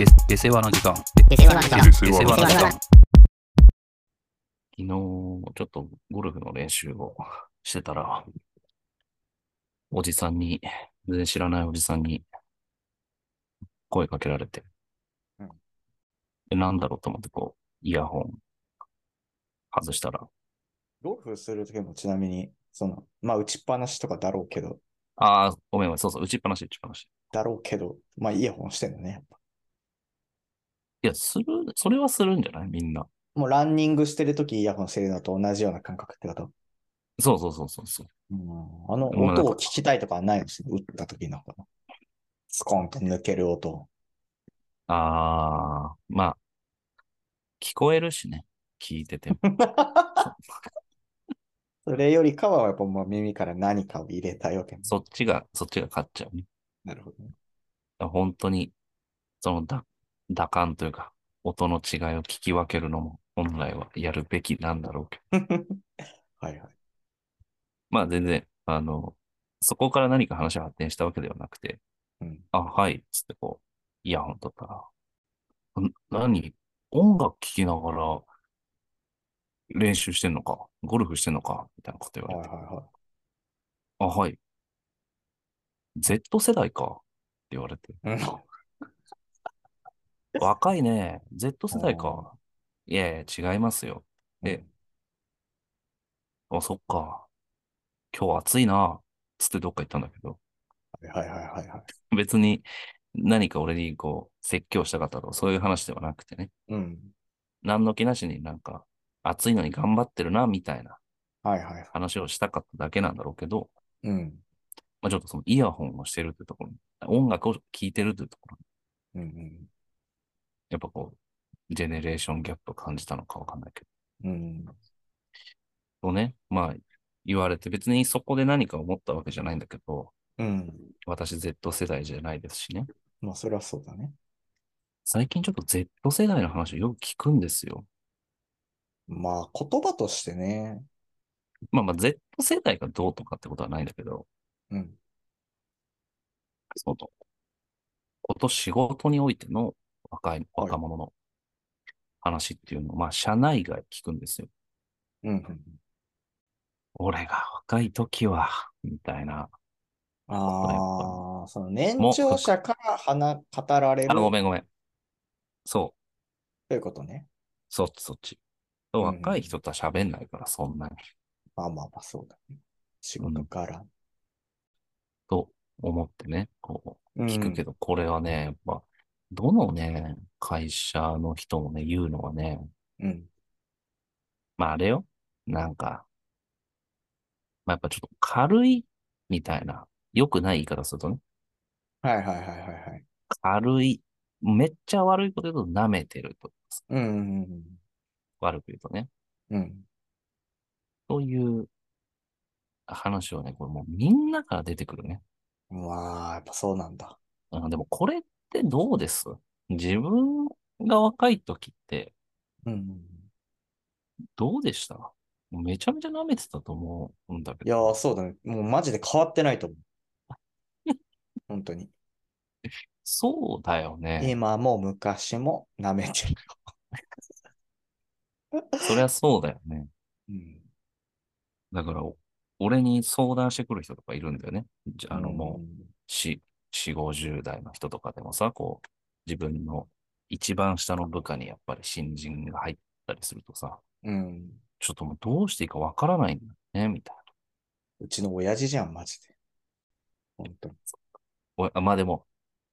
で出世話の時間。出世話の時間出世話の時間。出世話の時間昨日、ちょっとゴルフの練習をしてたら、おじさんに、全然知らないおじさんに声かけられて、うんで、なんだろうと思ってこう、イヤホン外したら、ゴルフするときもちなみに、その、まあ打ちっぱなしとかだろうけど、ああ、ごめんごめん、そうそう、打ちっぱなし、打ちっぱなし。だろうけど、まあイヤホンしてんのね。やっぱいや、する、それはするんじゃない？みんな。もうランニングしてるときイヤホンしてるのと同じような感覚ってこと？そうそうそうそうそう。うん、あの音を聞きたいとかはないんですよ。打ったときのスコーンと抜ける音。ああ、まあ、聞こえるしね、聞いてても。それよりかはやっぱもう耳から何かを入れたいわけね。そっちが、そっちが勝っちゃうね。なるほどね。本当に、その打、打感というか、音の違いを聞き分けるのも本来はやるべきなんだろうけど。はいはい。まあ全然、あの、そこから何か話が発展したわけではなくて、うん。あ、はい、つってこう、イヤホン取ったら、ん何？音楽聴きながら練習してんのかゴルフしてんのかみたいなこと言われて。はいはいはい。あ、はい。Z 世代かって言われて。うん若いね。Z 世代か。いやいや、違いますよ。で、あ、そっか。今日暑いな。つってどっか行ったんだけど、はいはいはいはいはい。別に何か俺にこう、説教したかったとか、そういう話ではなくてね。うん。何の気なしになんか、暑いのに頑張ってるな、みたいなはいはいはい。話をしたかっただけなんだろうけど、うん。まあちょっとそのイヤホンをしてるってところに、音楽を聴いてるってところに、うんうん。やっぱこう、ジェネレーションギャップを感じたのかわかんないけど。うん。とね、まあ、言われて、別にそこで何か思ったわけじゃないんだけど、うん。私 Z 世代じゃないですしね。まあそれはそうだね。最近ちょっと Z 世代の話をよく聞くんですよ。まあ言葉としてね。まあまあ Z 世代がどうとかってことはないんだけど、うん。その、こと仕事においての若い、はい若者の話っていうのを、まあ社内外聞くんですよ。うんうん。俺が若い時は、みたいな。ああ、その年長者から話、語られるあ、ごめんごめん。そう、ということね。そっちそっち。ん若い人とは喋んないから、そんなに。まあまあまあそうだね。仕事から。と思ってね、こう、うん聞くけど、これはね、やっぱ、どのね、会社の人もね、言うのはね、うん。まああれよ、なんか、まあやっぱちょっと軽いみたいな、良くない言い方するとね、はいはいはいはいはい。軽い、めっちゃ悪いこと言うと舐めてると、うんうん悪く言うとね、うん。うん。そういう話をね、これもうみんなから出てくるね。まあ、やっぱそうなんだ。あでもこれっってどうです？自分が若い時って、どうでした？めちゃめちゃ舐めてたと思うんだけど。いやそうだね。もうマジで変わってないと思う。本当に。そうだよね。今も昔も舐めてるよ。そりゃそうだよね。うん、だから、俺に相談してくる人とかいるんだよね。じゃあ、の、もう、し、4、50代の人とかでもさ、こう、自分の一番下の部下にやっぱり新人が入ったりするとさ、うん。ちょっともうどうしていいかわからないんだよね、みたいな。うちの親父じゃん、マジで。本当に。おまあでも、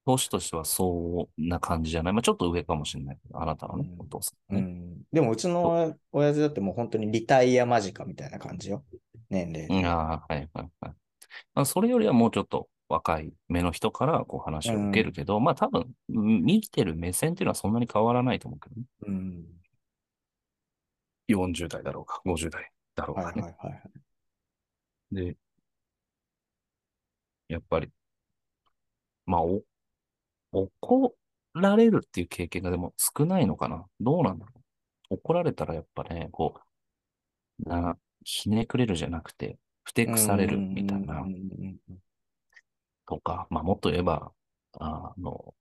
投資としてはそうな感じじゃない？まあちょっと上かもしれないけど、あなたのね、うん、お父さん、ね、うん。でもうちの親父だってもう本当にリタイア間近みたいな感じよ。年齢。ああ、はいはいはい。まあ、それよりはもうちょっと若い目の人からこう話を受けるけど、まあ多分、うん見てる目線っていうのはそんなに変わらないと思うけどね。うん。40代だろうか、50代だろうはいかね。はいはいはい。で、やっぱり、まあ、お、怒られるっていう経験がでも少ないのかなどうなんだろう怒られたらやっぱね、こう、な、ひねくれるじゃなくて、ふてくされるみたいなうんうんうんとか、まあもっと言えば、あの、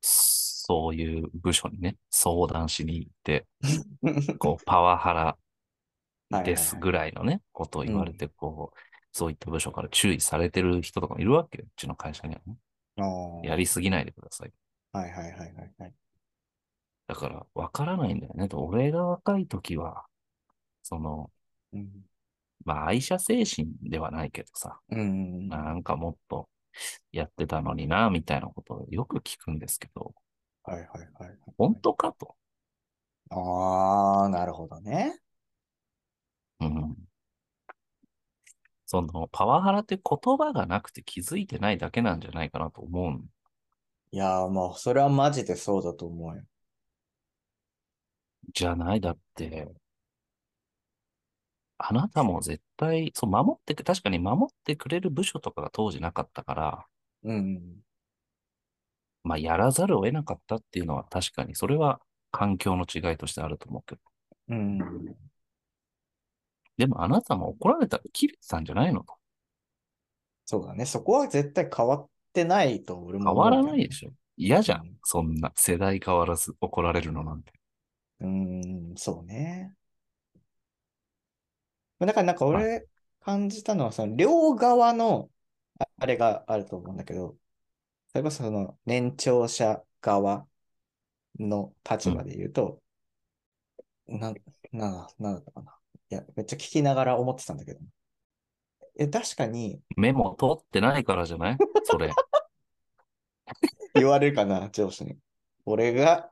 すそういう部署にね、相談しに行って、こう、パワハラですぐらいのね、ことを言われて、こう、そういった部署から注意されてる人とかもいるわけよ。うちの会社にはね。やりすぎないでください。はいはいはいはいはい。だから、わからないんだよね。俺が若い時は、その、うん。まあ、愛社精神ではないけどさ、うん。なんかもっとやってたのにな、みたいなことをよく聞くんですけど、はいはいはいはい。本当かと。ああ、なるほどね。うん。その、パワハラって言葉がなくて気づいてないだけなんじゃないかなと思うんいやー、まあ、それはマジでそうだと思うよ。じゃない。だって、あなたも絶対、そう、守ってく、確かに守ってくれる部署とかが当時なかったから、うん。まあ、やらざるを得なかったっていうのは確かに、それは環境の違いとしてあると思うけど。うん。でもあなたも怒られたら切れてたんじゃないのと。そうだね。そこは絶対変わってないと俺も変わらないでしょ。嫌じゃうんん。そんな世代変わらず怒られるのなんて。うん、そうね。だからなんか俺感じたのは、その両側のああれがあると思うんだけど、それこそその年長者側の立場で言うと、な、な、なんだったかな。いや、めっちゃ聞きながら思ってたんだけど。え、確かにメモ取ってないからじゃない？それ。言われるかな、上司に。俺が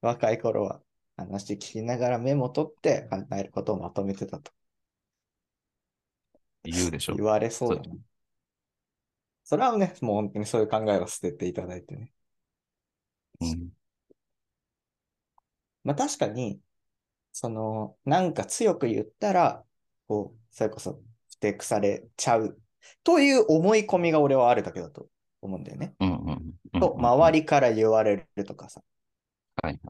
若い頃は話聞きながらメモ取って考えることをまとめてたと。言うでしょ言。われそうだな。それはね、もう本当にそういう考えを捨てていただいてね。うん。まあ確かに、その、なんか強く言ったら、こう、それこそ、ふてくされちゃうという思い込みが俺はあるだけだと思うんだよね。うんうんうん。と、周りから言われるとかさ。はい。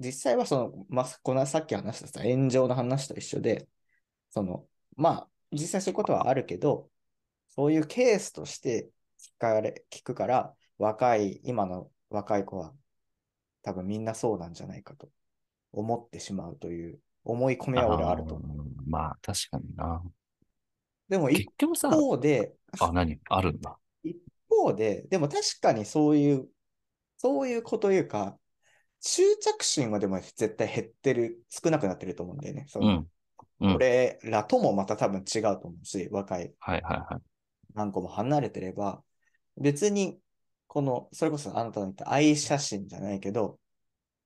実際はその、まあ、このさっき話したさ、炎上の話と一緒で、その、まあ、実際そういうことはあるけど、そういうケースとして聞かれ、聞くから、若い、今の若い子は、多分みんなそうなんじゃないかと思ってしまうという思い込みは俺あると思う。まあ、確かにな。でも結一方で、あ、何？あるんだ。一方で、でも確かにそういう、そういうこというか、執着心はでも絶対減ってる、少なくなってると思うんだよね。そのうん。うん。俺らともまた多分違うと思うし、若いはいはいはい。何個も離れてれば、別に、この、それこそあなたの言った愛写真じゃないけど、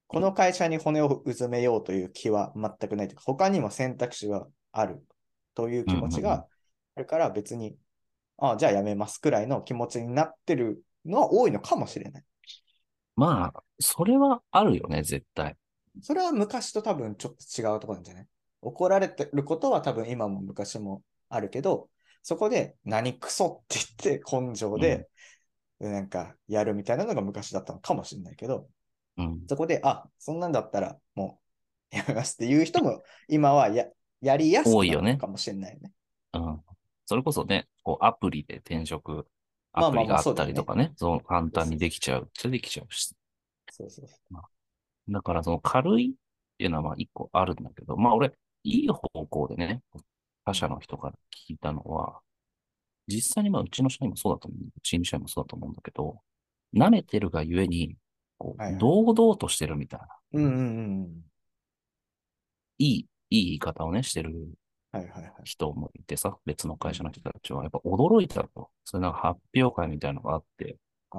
この会社に骨をうずめようという気は全くないというか、他にも選択肢はあるという気持ちがあるから別に、ああ、じゃあやめますくらいの気持ちになってるのは多いのかもしれない。まあ、それはあるよね、絶対。それは昔と多分ちょっと違うところなんじゃない？怒られてることは多分今も昔もあるけど、そこで何クソって言って根性で、なんかやるみたいなのが昔だったのかもしれないけど、うん。そこで、あ、そんなんだったらもうやめますっていう人も今はややりやすいかもしれないよね。うん。それこそね、こう、アプリで転職、アプリがあったりとかね、そう簡単にできちゃう。それできちゃうし。そうそうそう。だから、その軽いっていうのはまあ一個あるんだけど、まあ俺、いい方向でね、他社の人から聞いたのは、実際にまあうちの社員もそうだと思う、うちの社員もそうだと思うんだけど、舐めてるがゆえに、こう、はいはい堂々としてるみたいな、うんうんうん。いい、いい言い方をね、してるはいはいはい。人もいてさ、別の会社の人たちは、やっぱ驚いたと。それなんか発表会みたいなのがあって、ああ。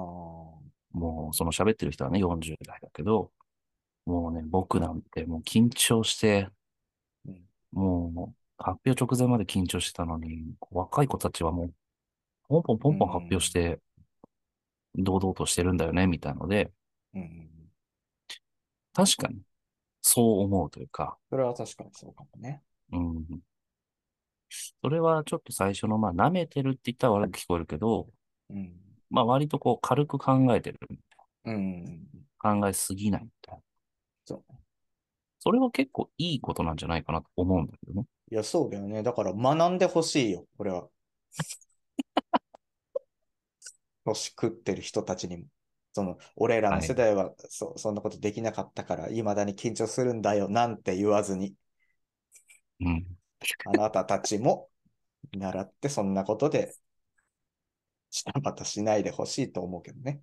もうその喋ってる人はね、40代だけど、もうね、僕なんてもう緊張して、うんもう発表直前まで緊張してたのに、若い子たちはもう、ポンポンポンポン発表して、堂々としてるんだよね、みたいので、うん。確かに、そう思うというか、それは確かにそうかもね。うん。それはちょっと最初の、まあ、舐めてるって言ったら悪く聞こえるけど、うん。まあ、割とこう、軽く考えてる、うんうんうん。考えすぎないみたいな。そうね。それは結構いいことなんじゃないかなと思うんだけどね。いや、そうだよね。だから学んでほしいよ、これは。年食ってる人たちにも。その、俺らのはい世代はそそんなことできなかったから、いまだに緊張するんだよ、なんて言わずに、うん。あなたたちも習ってそんなことで、したまたしないでほしいと思うけどね。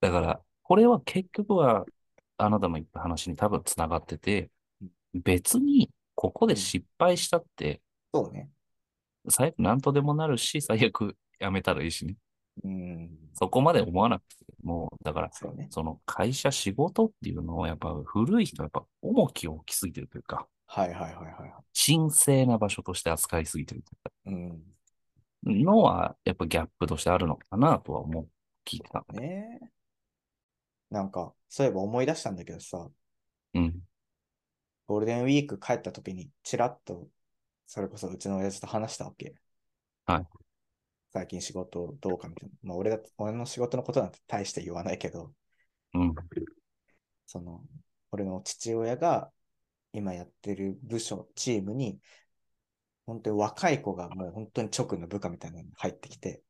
だから、これは結局は、あなたも言った話に多分つながってて、別に、ここで失敗したって、そうね。最悪何とでもなるし、最悪やめたらいいしね。うん。そこまで思わなくても、だから、そうね。その会社、仕事っていうのを、やっぱ古い人はやっぱ重きを置きすぎてるというか、はいはいはいはい。神聖な場所として扱いすぎてるうん。のは、やっぱギャップとしてあるのかなとは思う。聞いてた。ねえ。なんか、そういえば思い出したんだけどさ、うん。ゴールデンウィーク帰った時に、ちらっと、それこそうちの親父と話したわけ。はい。最近仕事どうかみたいな。まあ俺だ、俺の仕事のことなんて大して言わないけど、うん。その、俺の父親が今やってる部署、チームに、本当に若い子がもう本当に直の部下みたいなのに入ってきて、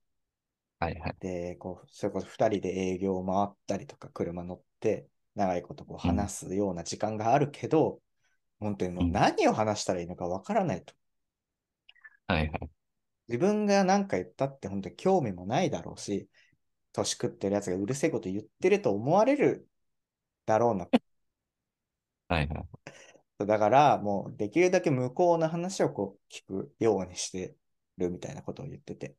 はいはい。で、こう、それこそ二人で営業を回ったりとか、車乗って、長いことこう話すような時間があるけど、本当にもう何を話したらいいのかわからないと。はいはい。自分が何か言ったって本当に興味もないだろうし、年食ってるやつがうるせえこと言ってると思われるだろうな。はいはい。だから、もうできるだけ向こうの話をこう聞くようにしてるみたいなことを言ってて。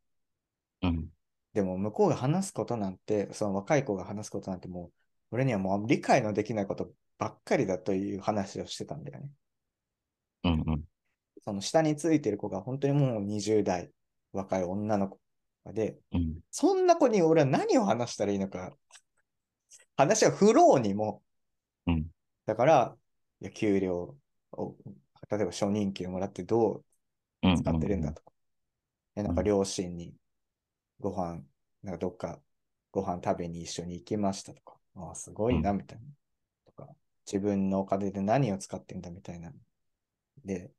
うん。でも向こうが話すことなんて、その若い子が話すことなんてもう、俺にはもう理解のできないことばっかりだという話をしてたんだよね。うんうん。その下についてる子が本当にもう20代、若い女の子で、うん。そんな子に俺は何を話したらいいのか、話は振ろうにも、うん。だから、いや給料を、例えば初任給もらってどうん。う使ってるんだとか、えなんか両親にご飯、なんかどっかご飯食べに一緒に行きましたとか、ああ、すごいな、みたいな。とか、自分のお金で何を使ってんだみたいな。で、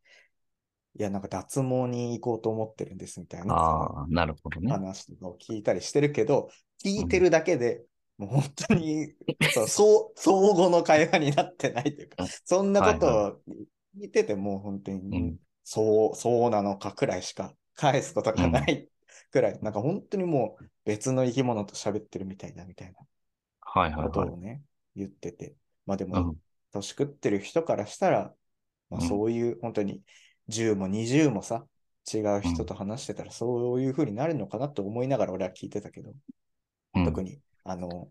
いや、なんか脱毛に行こうと思ってるんですみたいな。ああ、なるほどね。話を聞いたりしてるけど、聞いてるだけで、もう本当に、そう、相互の会話になってないというかうん、そんなことはを聞い。てても本当に、うん。そう、そうなのかくらいしか返すことがないくらい、なんか本当にもう別の生き物と喋ってるみたいだみたいなはいはいはい。ことを。ね、言ってて。まあでも、うん。年食ってる人からしたら、まあ、うん。そういう本当に10も20もさ、違う人と話してたらそういう風になるのかなと思いながら俺は聞いてたけど、うん。特に、あの、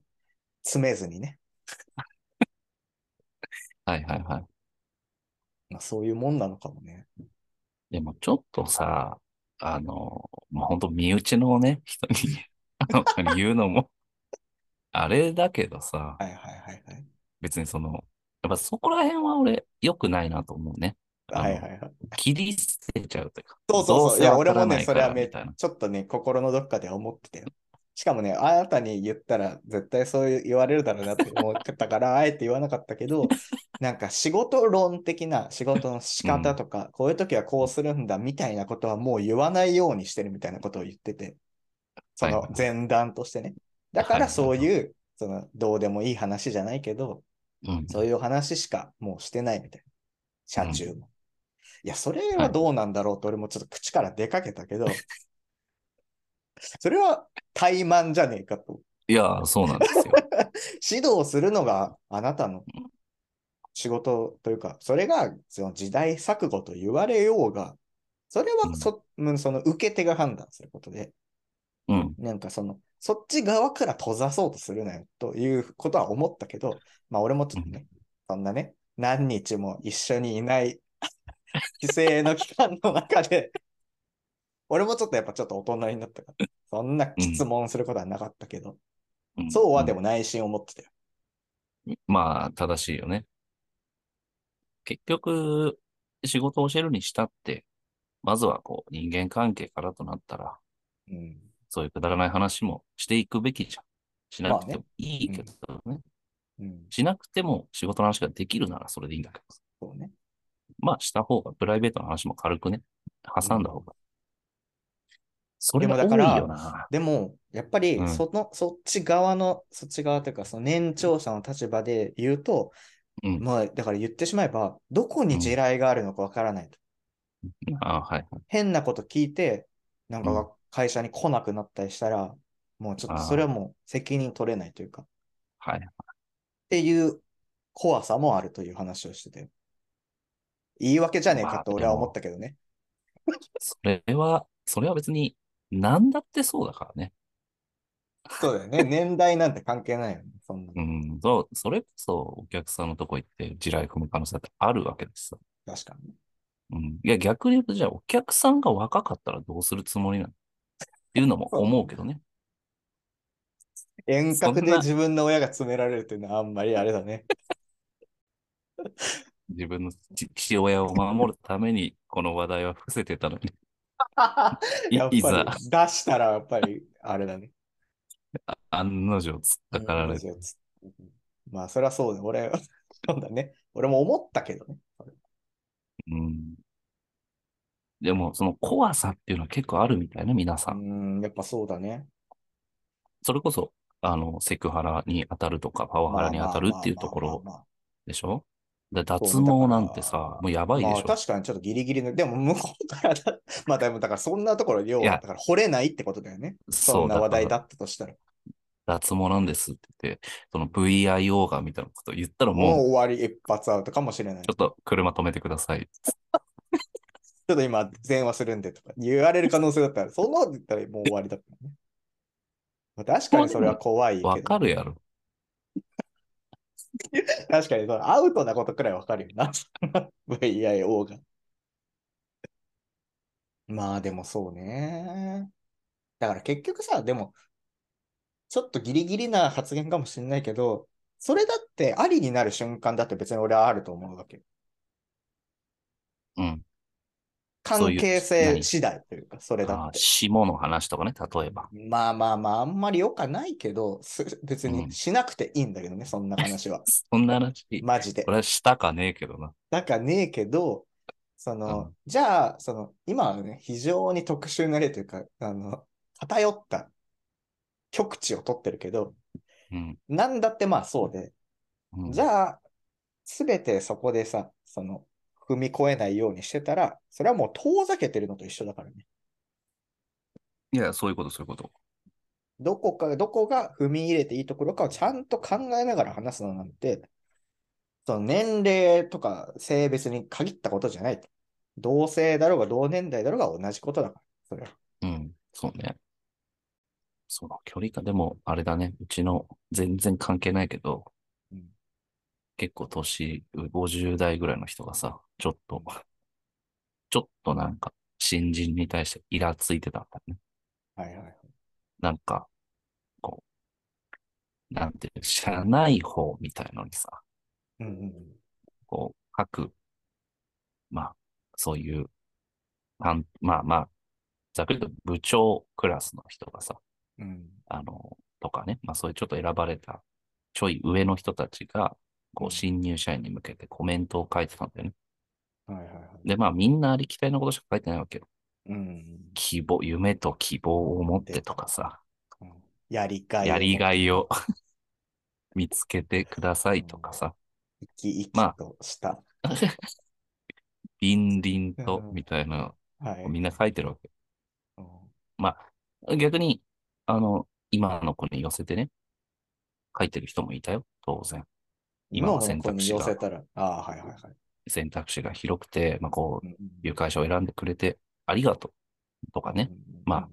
詰めずにね、はいはいはい。まあ、そういうもんなのかもね。でもちょっとさ、あの、まあ、本当身内のね、人に あの言うのも、あれだけどさ、はいはいはいはい。別にその、やっぱそこら辺は俺良くないなと思うね。はいはいはい。切り捨てちゃうというか。そうそうそう。いや、どせわ俺もね、それはめ。ちょっとね、心のどっかで思ってたよ。しかもね、あなたに言ったら絶対そう言われるだろうなって思ってたから、あえて言わなかったけど、なんか仕事論的な仕事の仕方とか、こういう時はこうするんだみたいなことはもう言わないようにしてるみたいなことを言ってて、そのはい前段としてね。だからそういう、そのどうでもいい話じゃないけど、うん。そういう話しかもうしてないみたいな。車中も。いや、それはどうなんだろうと俺もちょっと口から出かけたけど、それは怠慢じゃねえかと。いや、そうなんですよ。指導するのがあなたの仕事というか、それがその時代錯誤と言われようが、それはそ,、うん、その受け手が判断することで、うん。なんかその、そっち側から閉ざそうとするなよということは思ったけど、まあ俺もちょっとね、そんなね、何日も一緒にいない 規制の期間の中で、俺もちょっとやっぱちょっと大人になったから、そんな質問することはなかったけど、うんそうはでも内心思ってたよ。まあ、正しいよね。結局、仕事を教えるにしたって、まずはこう、人間関係からとなったら、うん。そういうくだらない話もしていくべきじゃん。しなくてもいいけどね。うん。しなくても仕事の話ができるならそれでいいんだけど。そうね。まあ、した方が、プライベートの話も軽くね、挟んだ方がそれでもだか多いよら、な。でも、やっぱり、うんその、そっち側の、そっち側というか、その年長者の立場で言うと、うん。まあ、だから言ってしまえば、どこに地雷があるのかわからないと。あはい。変なこと聞いて、なんうんか会社に来なくなったりしたら、もうちょっとそれはもう責任取れないというか、っはい。ていう怖さもあるという話をしてて。言い訳じゃねえかと俺は思ったけどね。それは、それは別に、何だってそうだからね。そうだよね。年代なんて関係ないよね。そんなの。うん。そう、それこそお客さんのとこ行って地雷踏む可能性だってあるわけですよ。確かに。うん。いや、逆に言うと、じゃあお客さんが若かったらどうするつもりなの？っていうのも思うけどね。遠隔そんなで自分の親が詰められるっていうのはあんまりあれだね。自分の父父親を守るために、この話題は伏せてたのに。い やっぱり出したらやっぱりあれだね。案の定突っかかられて。まあそれはそうだ。俺、そうだね。俺も思ったけどね。うん。でも、その怖さっていうのは結構あるみたいね、皆うさん。ん、やっぱそうだね。それこそ、あの、セクハラに当たるとか、パワハラに当たるっていうところでしょ？で脱毛なんてさ、もうやばいでしょまあ確かにちょっとギリギリの、でも向こうからだ、まあでもだからそんなところ、要はだから惚れないってことだよね。そんな話題だったとしたら。脱毛なんですって言って、その VIO がみたいなこと言ったらもうもう、終わり一発アウトかもしれない。ちょっと車止めてください。ちょっと今電話するんでとか言われる可能性だったら、そんなこと言ったらもう終わりだったね。まあ確かにそれは怖いけど。わかるやろ。確かにアウトなことくらいわかるよな。VIO が。まあでもそうね。だから結局さ、でも、ちょっとギリギリな発言かもしれないけど、それだってありになる瞬間だって別に俺はあると思うわけ。うん。関係性次第というか、それだあって。下の話とかね、例えば。まあまあまあ、あんまり良かないけど、す別うんにしなくていいんだけどね、そんな話は。そんな話、マジでこ。れはしたかねえけどな。だからねえけど、その、うんじゃあ、その、今はね、非常に特殊な例というか、あの、偏った極地を取ってるけど、うん。なんだってまあそうで、うん、じゃあ、すべてそこでさ、その、踏み越えないようにしてたら、それはもう遠ざけてるのと一緒だからね。いや、そういうこと、そういうこと。どこか、どこが踏み入れていいところかをちゃんと考えながら話すのなんて、その年齢とか性別に限ったことじゃない。同性だろうが同年代だろうが同じことだから。それは。うん、そうね。その距離感、でも、あれだね、うちの全然関係ないけど、うん結構年、50代ぐらいの人がさ、ちょっと、ちょっとなんか、新人に対してイラついてたんだよね。はいはいはい。なんか、こう、なんていう、社内法みたいのにさ、うんうんこう、各、まあ、そういう、まあまあ、ざっくりと部長クラスの人がさ、うん。うん。あの、とかね、まあそういうちょっと選ばれた、ちょい上の人たちが、こうんう、新入社員に向けてコメントを書いてたんだよね。はいはいはい。で、まあみんなありきたりのことしか書いてないわけよ。うん希望、夢と希望を持ってとかさ、うん。やりがいを。やりがいを 見つけてくださいとかさ、生き生まあきとした。倫倫 とうんみたいなはい。みんな書いてるわけ。うんまあ、逆に、あの、今の子に寄せてね、書いてる人もいたよ、当然。今は選択肢が、寄せたら、ああ、はいはいはい。選択肢が広くて、まあこう、いう会社を選んでくれてありがとうとかね、まあ、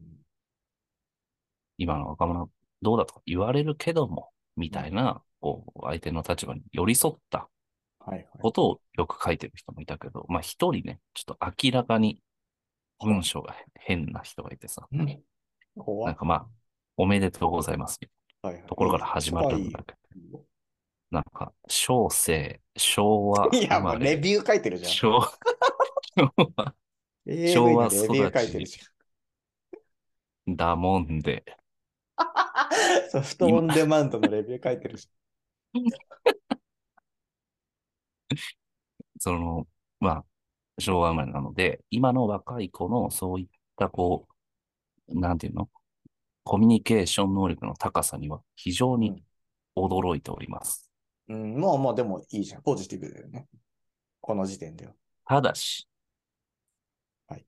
今の若者どうだとか言われるけども、みたいな、こう、相手の立場に寄り添ったはいはい。ことをよく書いてる人もいたけど、まあ一人ね、ちょっと明らかに文章が変な人がいてさ、なんかまあ、おめでとうございます、みたいはいはい。なところから始まるんだけど、なんか、小生、昭和いや、もうレビュー書いてるじゃん。昭和、昭和 AV 昭和でレビュー書いてるじだもんで。ソフトオンデマンドのレビュー書いてるじ その、まあ、昭和生まれなので、今の若い子のそういったこう、なんていうの？コミュニケーション能力の高さには非常に驚いております。うん、まあまあ、でもいいじゃん。ポジティブだよね。この時点では。ただし、はい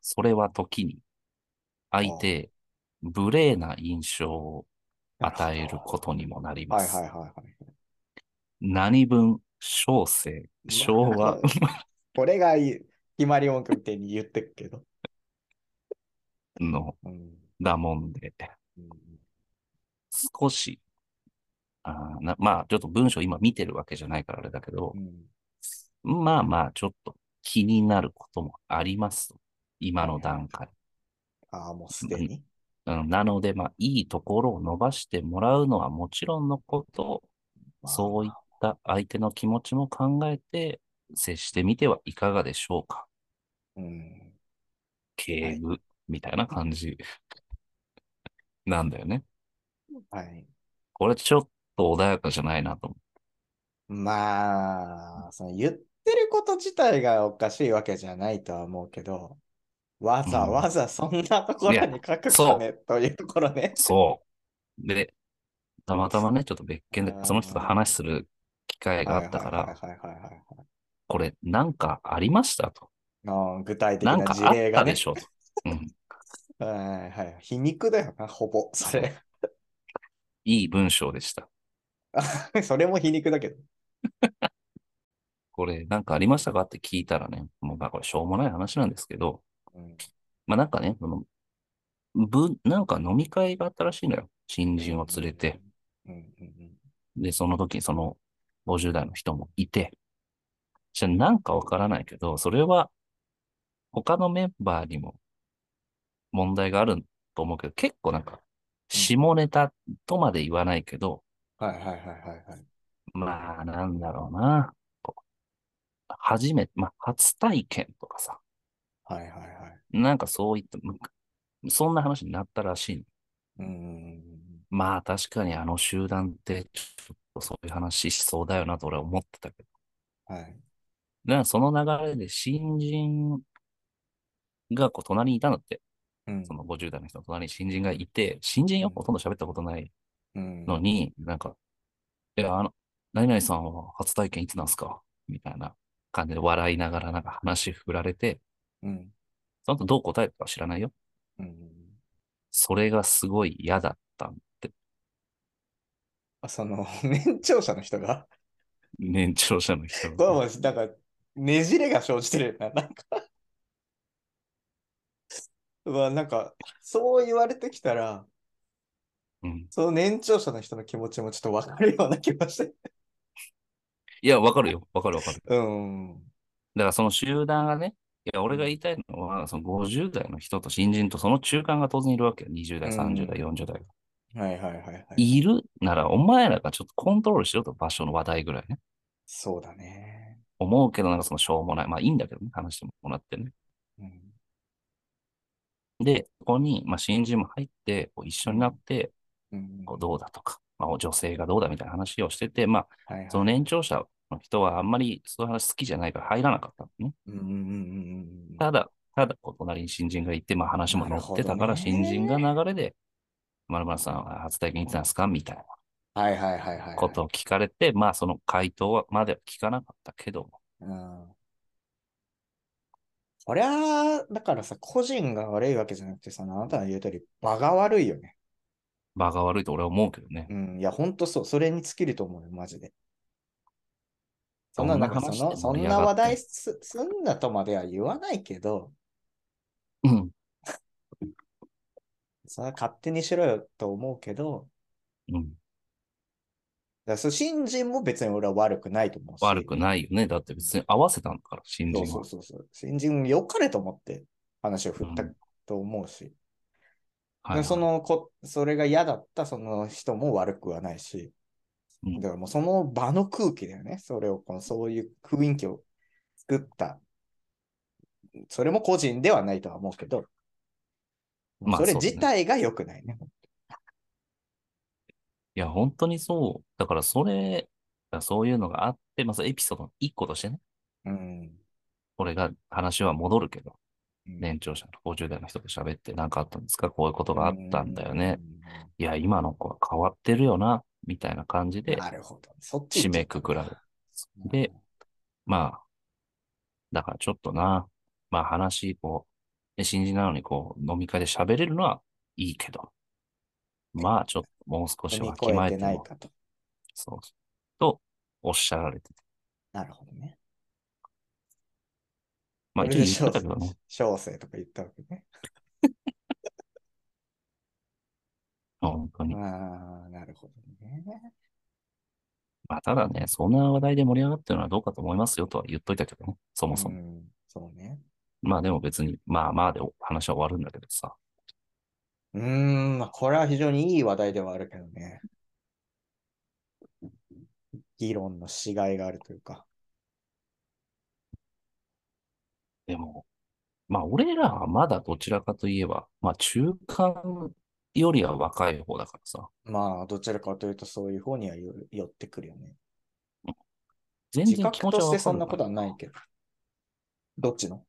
それは時に相手へ無礼な印象を与えることにもなります。はいはいはいはい。何分小生、昭和、これがいい決まり文句みたいに言ってくけど。のうん。だもんで、うん少し、あーなまあ、ちょっと文章今見てるわけじゃないからあれだけどう、ん。まあまあ、ちょっと気になることもありますと。今の段階。ああ、もうすでに？うん、なので、まあ、いいところを伸ばしてもらうのはもちろんのこと、そういった相手の気持ちも考えて接してみてはいかがでしょうか。うん。敬具みたいな感じなんだよね。はい。これちょっと穏やかじゃないなと思まあ、その言ってること自体がおかしいわけじゃないとは思うけど、わざわざそんなところに書くかねというところねう。。そう。で、たまたまね、ちょっと別件でその人と話する機会があったから、これなんかありましたと。はい。具体的ななんかあっ事例がねたで。しょと。うん。はいはい。皮肉だよな、ほぼ。それ。いい文章でした。それも皮肉だけど。これなんかありましたか？って聞いたらね、もうまあこれしょうもない話なんですけど、うんまあなんかね、その、ぶ、なんか飲み会があったらしいのよ。新人を連れて。。で、その時にその50代の人もいて、じゃあなんかわからないけど、それは他のメンバーにも問題があると思うけど、結構なんか、下ネタとまで言わないけど、はいはいはいはいはい。まあなんだろうな。初めて、まあ初体験とかさ、はいはいはい。なんかそういった、むそんな話になったらしいの。うんまあ確かにあの集団ってちょっとそういう話しそうだよなと俺は思ってたけど。うん。はい。だからその流れで新人がこう隣にいたのって、うんその50代の人の隣に新人がいて、新人ようんほとんど喋ったことないうんのに、なんか、いや、あの、何々さんは初体験いつなんすか？みたいな感じで笑いながらなんか話振られて、うんその後どう答えたか知らないよ。うん。それがすごい嫌だったって、あ、その、年長者の人が、年長者の人これはもが。う、なんか、ねじれが生じてるよな。なんか、うわ、なんか、そう言われてきたら、うん。その年長者の人の気持ちもちょっとわかるような気がして。いや、わかるよ。わかるわかる。うん。だからその集団がね、いや、俺が言いたいのは、その50代の人と新人とその中間が当然いるわけよ。20代、30代、40代が。はいはいはいはい。いるなら、お前らがちょっとコントロールしろと、場所の話題ぐらいね。そうだね。思うけど、なんかそのしょうもない。まあいいんだけどね、話してもらってね。うん。で、ここに、まあ新人も入って、こう一緒になって、うんこうどうだとか、まあ女性がどうだみたいな話をしてて、まあ、はいはい。その年長者の人はあんまりそういう話好きじゃないから入らなかったのね。うんうんうんうんうん。ただ、ただ、隣に新人がいて、まあ話も乗ってたから、新人が流れで、まるまるさんは初体験いつなんですか？みたいなはいはいはいはい。ことを聞かれて、まあその回答はまでは聞かなかったけど、うん。こりゃ、だからさ、個人が悪いわけじゃなくてさ、あなたが言う通り、場が悪いよね。場が悪いと俺は思うけどね。うん。いや、ほんとそう。それに尽きると思うよ、マジで。そんな、ななんかその、そんな話題すすんなとまでは言わないけど、うん。それは勝手にしろよと思うけど、うん。だそう新人も別に俺は悪くないと思うし。悪くないよね。だって別に合わせたんだから、新そう人は。そうそうそう。新人良かれと思って話を振ったうんと思うし。はいそのこ、それが嫌だったその人も悪くはないし。うんだからもうその場の空気だよね。それを、このそういう雰囲気を作った。それも個人ではないとは思うけど、それまあそうだね自体が良くないね。いや、本当にそう。だからそれ、そういうのがあって、まずエピソードの一個としてね、うん。俺が話は戻るけど、うん年長者の50代の人と喋って何かあったんですか？こういうことがあったんだよね。。いや、今の子は変わってるよな、みたいな感じうんでなるほど。そっち締めくくられる。うんで、まあ、だからちょっとな、まあ話、こう、で新人なのにこう、飲み会で喋れるのはいいけど、まあちょっともう少しわきま越ええても、てないかと。そうそう、とおっしゃられてて。なるほどね。まあ一応言ってたけどね。小生とか言ったわけね。本当に。ああ、なるほどね。まあただね、そんな話題で盛り上がってるのはどうかと思いますよとは言っといたけどね、そもそも。うん、そうね。まあでも別に、まあまあで話は終わるんだけどさ。うーん、まあ、これは非常にいい話題ではあるけどね。議論のしがいがあるというか。でも、まあ俺らはまだどちらかといえば、まあ中間よりは若い方だからさ。まあ、どちらかというとそういう方にはよ寄ってくるよね。全自覚然気持ちはとしてそんなことはないけど。どっちの？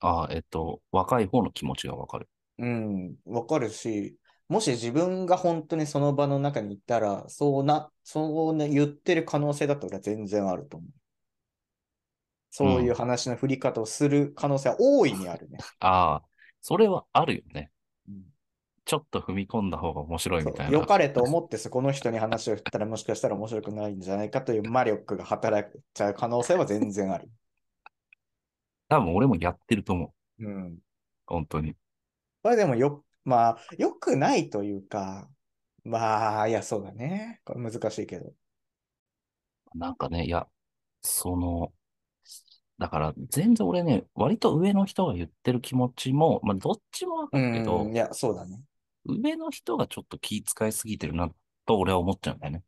ああ、えっと、若い方の気持ちがわかる。うん、わかるし、もし自分が本当にその場の中にいたら、そうな、そうね、言ってる可能性だって俺は全然あると思う。そういう話の振り方をする可能性は大いにあるね。ああ、それはあるよね。うんちょっと踏み込んだ方が面白いみたいな。良かれと思ってそこの人に話を振ったらもしかしたら面白くないんじゃないかという魔力が働いちゃう可能性は全然ある。多分俺もやってると思う。うん。本当に。これでもよ、まあ、良くないというか、まあ、いや、そうだね。これ難しいけど。なんかね、いや、その、だから全然俺ね、割と上の人が言ってる気持ちも、まあどっちもわかるけど、うん、いや、そうだね。上の人がちょっと気遣いすぎてるなと俺は思っちゃうんだよね。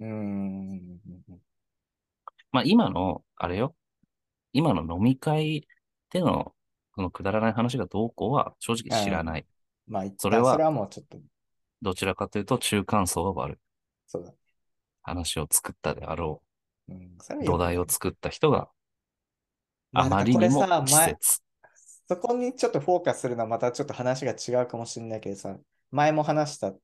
うん。まあ今の、あれよ、今の飲み会での、そのくだらない話がどうこうは正直知らない。まあ、一旦それはそれはもうちょっと、どちらかというと中間層が悪い。そうだ。話を作ったであろうう、土は良くない台を作った人がまあまりにもだからこれさ前稚拙。そこにちょっとフォーカスするのはまたちょっと話が違うかもしれないけどさ、前も話したと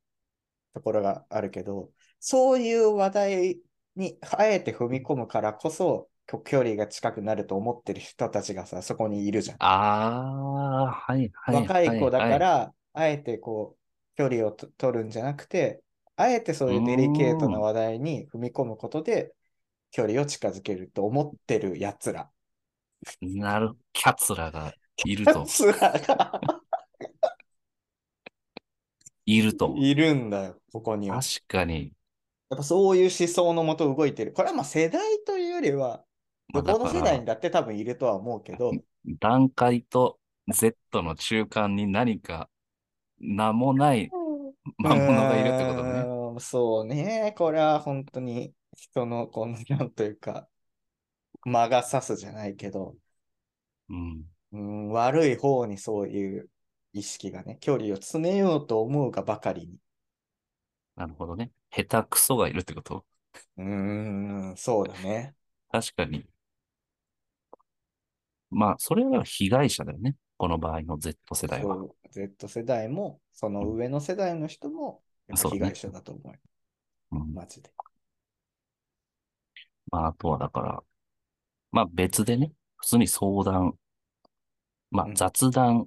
ころがあるけど、そういう話題にあえて踏み込むからこそ、距離が近くなると思ってる人たちがさ、そこにいるじゃん。ああ、はい、はい。若い子だかはい、ら、あえてこう、距離をと取るんじゃなくて、あえてそういうデリケートな話題に踏み込むことで、距離を近づけると思ってる奴ら。なる、キャツラがいると、奴らがいると。いるんだよ、ここには。確かに。やっぱそういう思想のもと動いてる。これはまあ世代というよりは、まあどこの世代にだって多分いるとは思うけど、段階と Z の中間に何か名もない魔物がいるってことね。うーんそうね。これは本当に人のこのなんというか、魔が差すじゃないけど、うん。うん、悪い方にそういう意識がね、距離を詰めようと思うがばかりに。なるほどね。下手くそがいるってこと？うーん、そうだね。確かに。まあ、それは被害者だよね。この場合の Z 世代は。Z 世代も、その上の世代の人も、被害者だと思うよ。うん、マジで。まあ、あとはだから、まあ別でね、普通に相談、まあうん雑談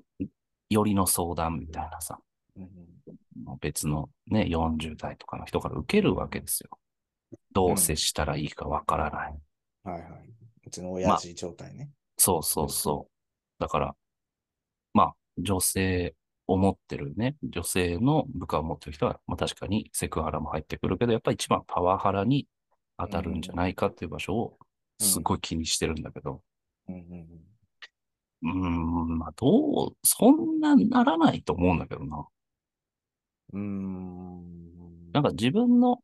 よりの相談みたいなさ、うん別のね、40代とかの人から受けるわけですよ。どう接したらいいかわからない。はいはい。うちの親父状態ね。そうそうそう。だから、まあ、女性を持ってるね、女性の部下を持ってる人は、まあ確かにセクハラも入ってくるけど、やっぱり一番パワハラに当たるんじゃないかっていう場所をすごい気にしてるんだけど、うんうんうーん、まあどう、そんなならないと思うんだけどな。うん。うーん。なんか自分の、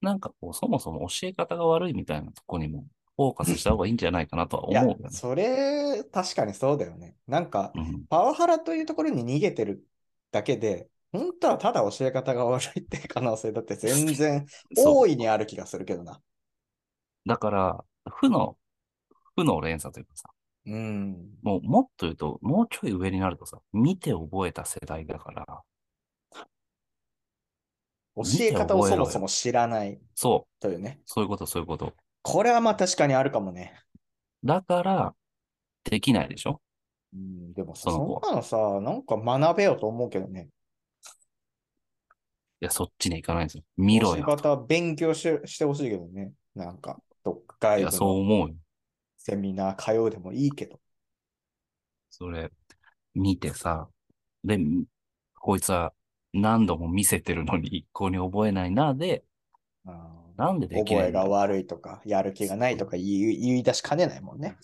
なんかこう、そもそも教え方が悪いみたいなとこにもフォーカスした方がいいんじゃないかなとは思うよね。それ、確かにそうだよね。なんか、うん、パワハラというところに逃げてるだけで、本当はただ教え方が悪いって可能性だって全然 大いにある気がするけどな。だから、負の、負の連鎖というかさ、うん。もう、もっと言うと、もうちょい上になるとさ、見て覚えた世代だから、教え方をそもそも知らないそう、というね。そういうこと、そういうこと。これはまあ確かにあるかもね。だから、できないでしょ？うん、でもさ、そそんなのさ、なんか学べよと思うけどね。いや、そっちに行かないんですよ。見ろ教えよ。方勉強ししてほしいけどね。なんか、いや、そう思うよ。セミナー通うでもいいけど。それ、見てさ、で、こいつは何度も見せてるのに一向に覚えないな、で、なんでできない覚えが悪いとか、やる気がないとか言い言い出しかねないもんね。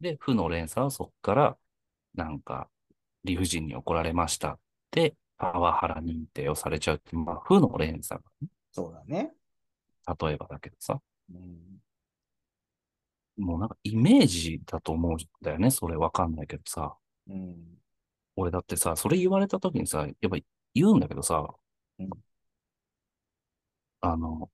で、負の連鎖はそっから、なんか、理不尽に怒られましたって、パワハラ認定をされちゃうっていう、まあ、負の連鎖そうだね。が、例えばだけどさ、うん、もうなんかイメージだと思うんだよね、それわかんないけどさ。うん、俺だってさ、それ言われた時にさ、やっぱ言うんだけどさ、うんあの、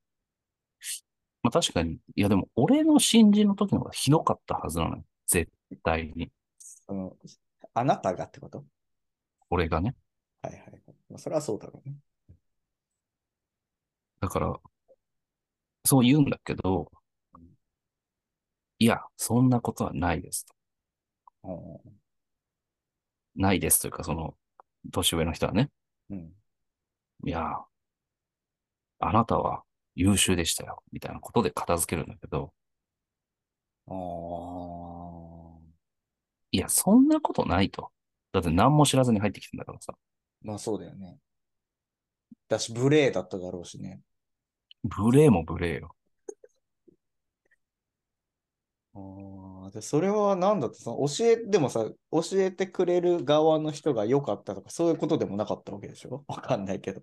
まあ確かに、いやでも俺の新人の時の方がひどかったはずなのよ。絶対に。そのあなたがってこと？俺がね。はいはいはい。まあそれはそうだろうね。だから、そう言うんだけど、いや、そんなことはないですと。うんないですというか、その、年上の人はね、うん、いや、あなたは優秀でしたよ、みたいなことで片付けるんだけど、いや、そんなことないと。だって何も知らずに入ってきてんだからさ。まあそうだよね。だし、無礼だっただろうしね。無礼も無礼よ。ああ、で、それは何だって、その教え、でもさ、教えてくれる側の人が良かったとか、そういうことでもなかったわけでしょ？わかんないけど。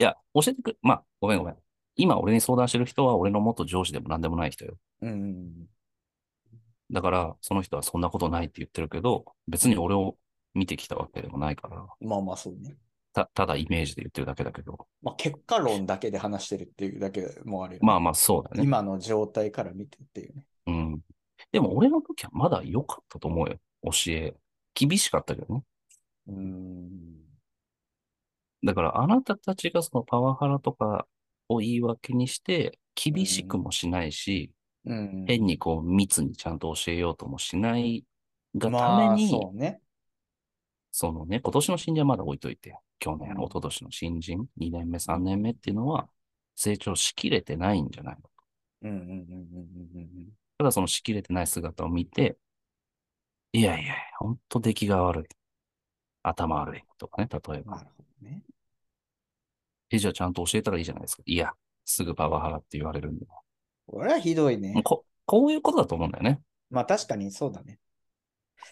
いや、教えてくれ、まあ、ごめんごめん。今俺に相談してる人は俺の元上司でも何でもない人よ。うんうんだから、その人はそんなことないって言ってるけど、別に俺を見てきたわけでもないから、うん。まあまあそうね。た、ただイメージで言ってるだけだけど。まあ結果論だけで話してるっていうだけもあるよね。まあまあ、そうだね。今の状態から見てっていうね。うん。でも俺の時はまだ良かったと思うよ。教え。厳しかったけどね。うーん。だからあなたたちがそのパワハラとかを言い訳にして、厳しくもしないし、うん。変にこう密にちゃんと教えようともしないがたまあめに、そうね。そのね、今年の新人はまだ置いといて、去年、うん一昨年の新人、2年目、3年目っていうのは、成長しきれてないんじゃないの？うんうんうんうんうんうんただそのしきれてない姿を見て、いやいや、ほんと出来が悪い。頭悪いとかね、例えうん。ば。なるほどね。え、じゃあちゃんと教えたらいいじゃないですか。いや、すぐパワハラって言われるんで。これはひどいね。ここういうことだと思うんだよね。まあ確かにそうだね。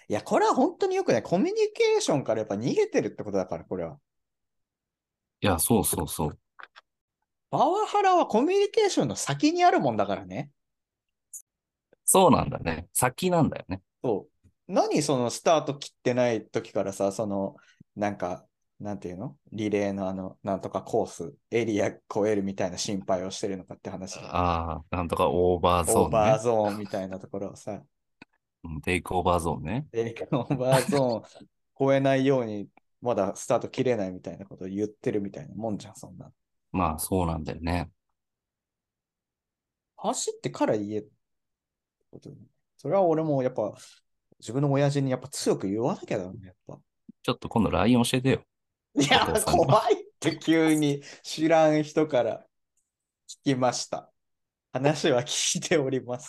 いや、これは本当によくない。コミュニケーションからやっぱ逃げてるってことだから、これは。いや、そうそうそう。パワハラはコミュニケーションの先にあるもんだからね。そうなんだね。先なんだよね。そう。何そのスタート切ってない時からさ、その、なんか、なんていうの？リレーのあの、なんとかコース、エリア越えるみたいな心配をしてるのかって話だ。ああ、なんとかオーバーオーバーゾーンね。ゾーンみたいなところをさ、うんテイクオーバーゾーンね。エリアオーバーゾーン超えないように、まだスタート切れないみたいなことを言ってるみたいなもんじゃん、そんな。まあ、そうなんだよね。走ってから言えってことだねそれは俺もやっぱ、自分の親父にやっぱ強く言わなきゃだね、やっぱ。ちょっと今度 LINE 教えてよ。いや怖いって急に知らん人から聞きました。話は聞いております。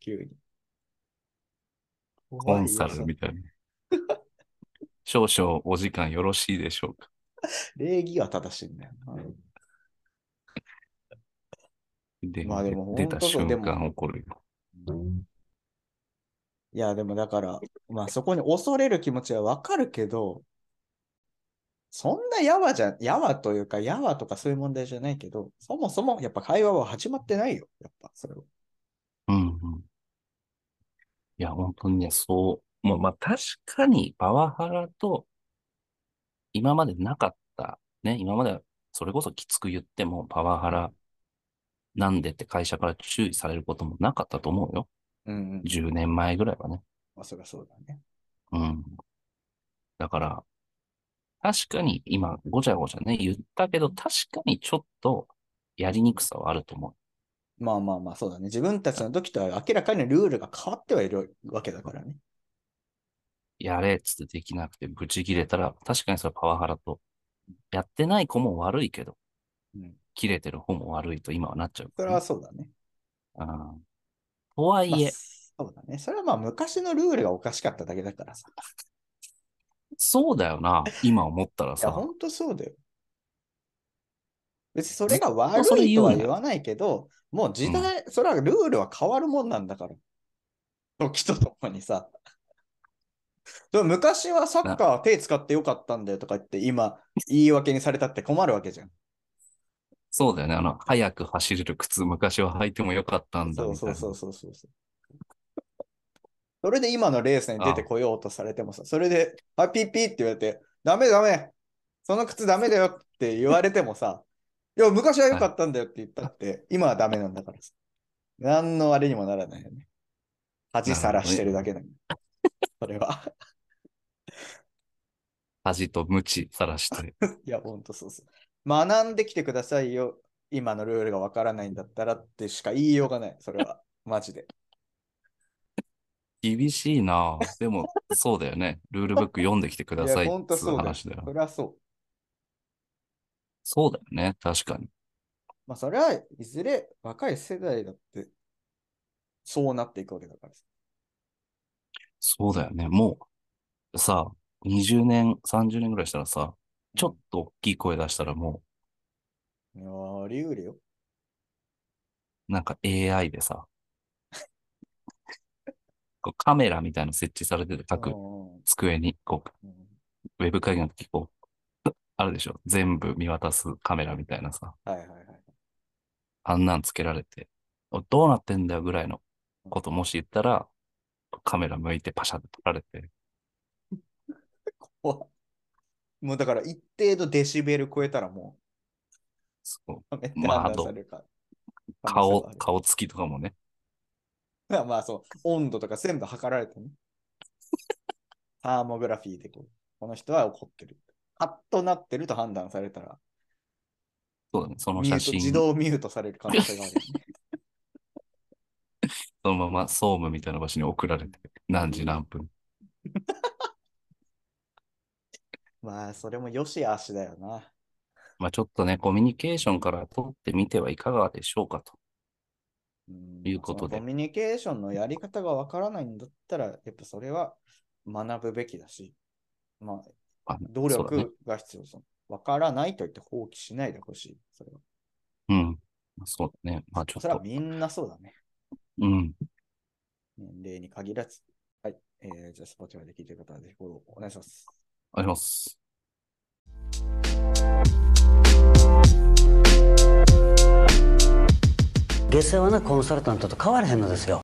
急に。コンサルみたいな。少々お時間よろしいでしょうか？礼儀は正しいんだよな。で、まあでも出た瞬間も怒るよ。いや、でもだから、まあそこに恐れる気持ちはわかるけど、そんなやわじゃ、やわというか、やわとかそういう問題じゃないけど、そもそもやっぱ会話は始まってないよ。やっぱそれは。うんうん。いや、本当にね、そう。もう、まあ確かにパワハラと、今までなかった。ね、今まではそれこそきつく言ってもパワハラなんでって会社から注意されることもなかったと思うよ。うんうん。10年前ぐらいはね。まあ、そりゃそうだね。うん。だから、確かに今、ごちゃごちゃね、言ったけど、確かにちょっとやりにくさはあると思う。まあまあまあ、そうだね。自分たちの時とは明らかにルールが変わってはいるわけだからね。やれっつってできなくてブチ切れたら、確かにそれはパワハラと、やってない子も悪いけど、うん。切れてる方も悪いと今はなっちゃうね、それはそうだね。うんとはいまあえ、そうだね。それはまあ昔のルールがおかしかっただけだからさ。そうだよな、今思ったらいや、さ、ほんとそうだよ。別にそれが悪いとは言わないけど、もう時代、それはルールは変わるもんなんだから。時とともにさ。でも昔はサッカー手使ってよかったんだよとか言って、今言い訳にされたって困るわけじゃん。そうだよね、あの、早く走れる靴、昔は履いてもよかったんだそうみたいな。そうそうそうそうそう。それで今のレースに出てこようとされてもさ、それで、あ、ピッピッって言われて、ダメダメ、その靴ダメだよって言われてもさ、いや、昔は良かったんだよって言ったって、今はダメなんだからさ。何のあれにもならないよね。恥さらしてるだけだよ、それは。恥と無知さらして。いや、ほんとそうそう。学んできてくださいよ。今のルールがわからないんだったらってしか言いようがない。それは。マジで。厳しいなぁでも、そうだよね。ルールブック読んできてくださいっつうそうだよ。話だよそ。れはそう。そうだよね。確かに。まあ、それはいずれ若い世代だって、そうなっていくわけだからさ。そうだよね。もう、さ、20年、30年ぐらいしたらさ、ちょっと大きい声出したらもいやー、あり得るよ。う、なんか AI でさ、こうカメラみたいなの設置されてて、各うん机に、こうんう、ウェブ会議の時、こう、あるでしょ。全部見渡すカメラみたいなさ、はいはいはい。あんなんつけられて、おどうなってんだよぐらいのこともし言ったら、カメラ向いてパシャって撮られて、怖っ。もうだから一定度デシベル超えたらもそう。まあ判断されるから。顔、顔つきとかもね、あるまあそう、温度とか全部測られてね。サーモグラフィーでこう、この人は怒ってる。カッとなってると判断されたら、そうだね、そのミュート写真、自動ミュートされる可能性があるよね。そのまま総務みたいな場所に送られて、何時何分。まあ、それもよしあしだよな。まあちょっとね、コミュニケーションから取ってみてはいかがでしょうかと。うんいうことでコミュニケーションのやり方がわからないんだったら、やっぱそれは学ぶべきだし、まあ、あ努力が必要。そのわからないと言って放棄しないでほしい。それは。うん。そうだね。まあちょっと、それはみんなそうだね。うん。年齢に限らず。はい。えー、じゃあ、 Spotify で聞いてる方はぜひフォローお願いします。あります。下世話なコンサルタントと変わらへんのですよ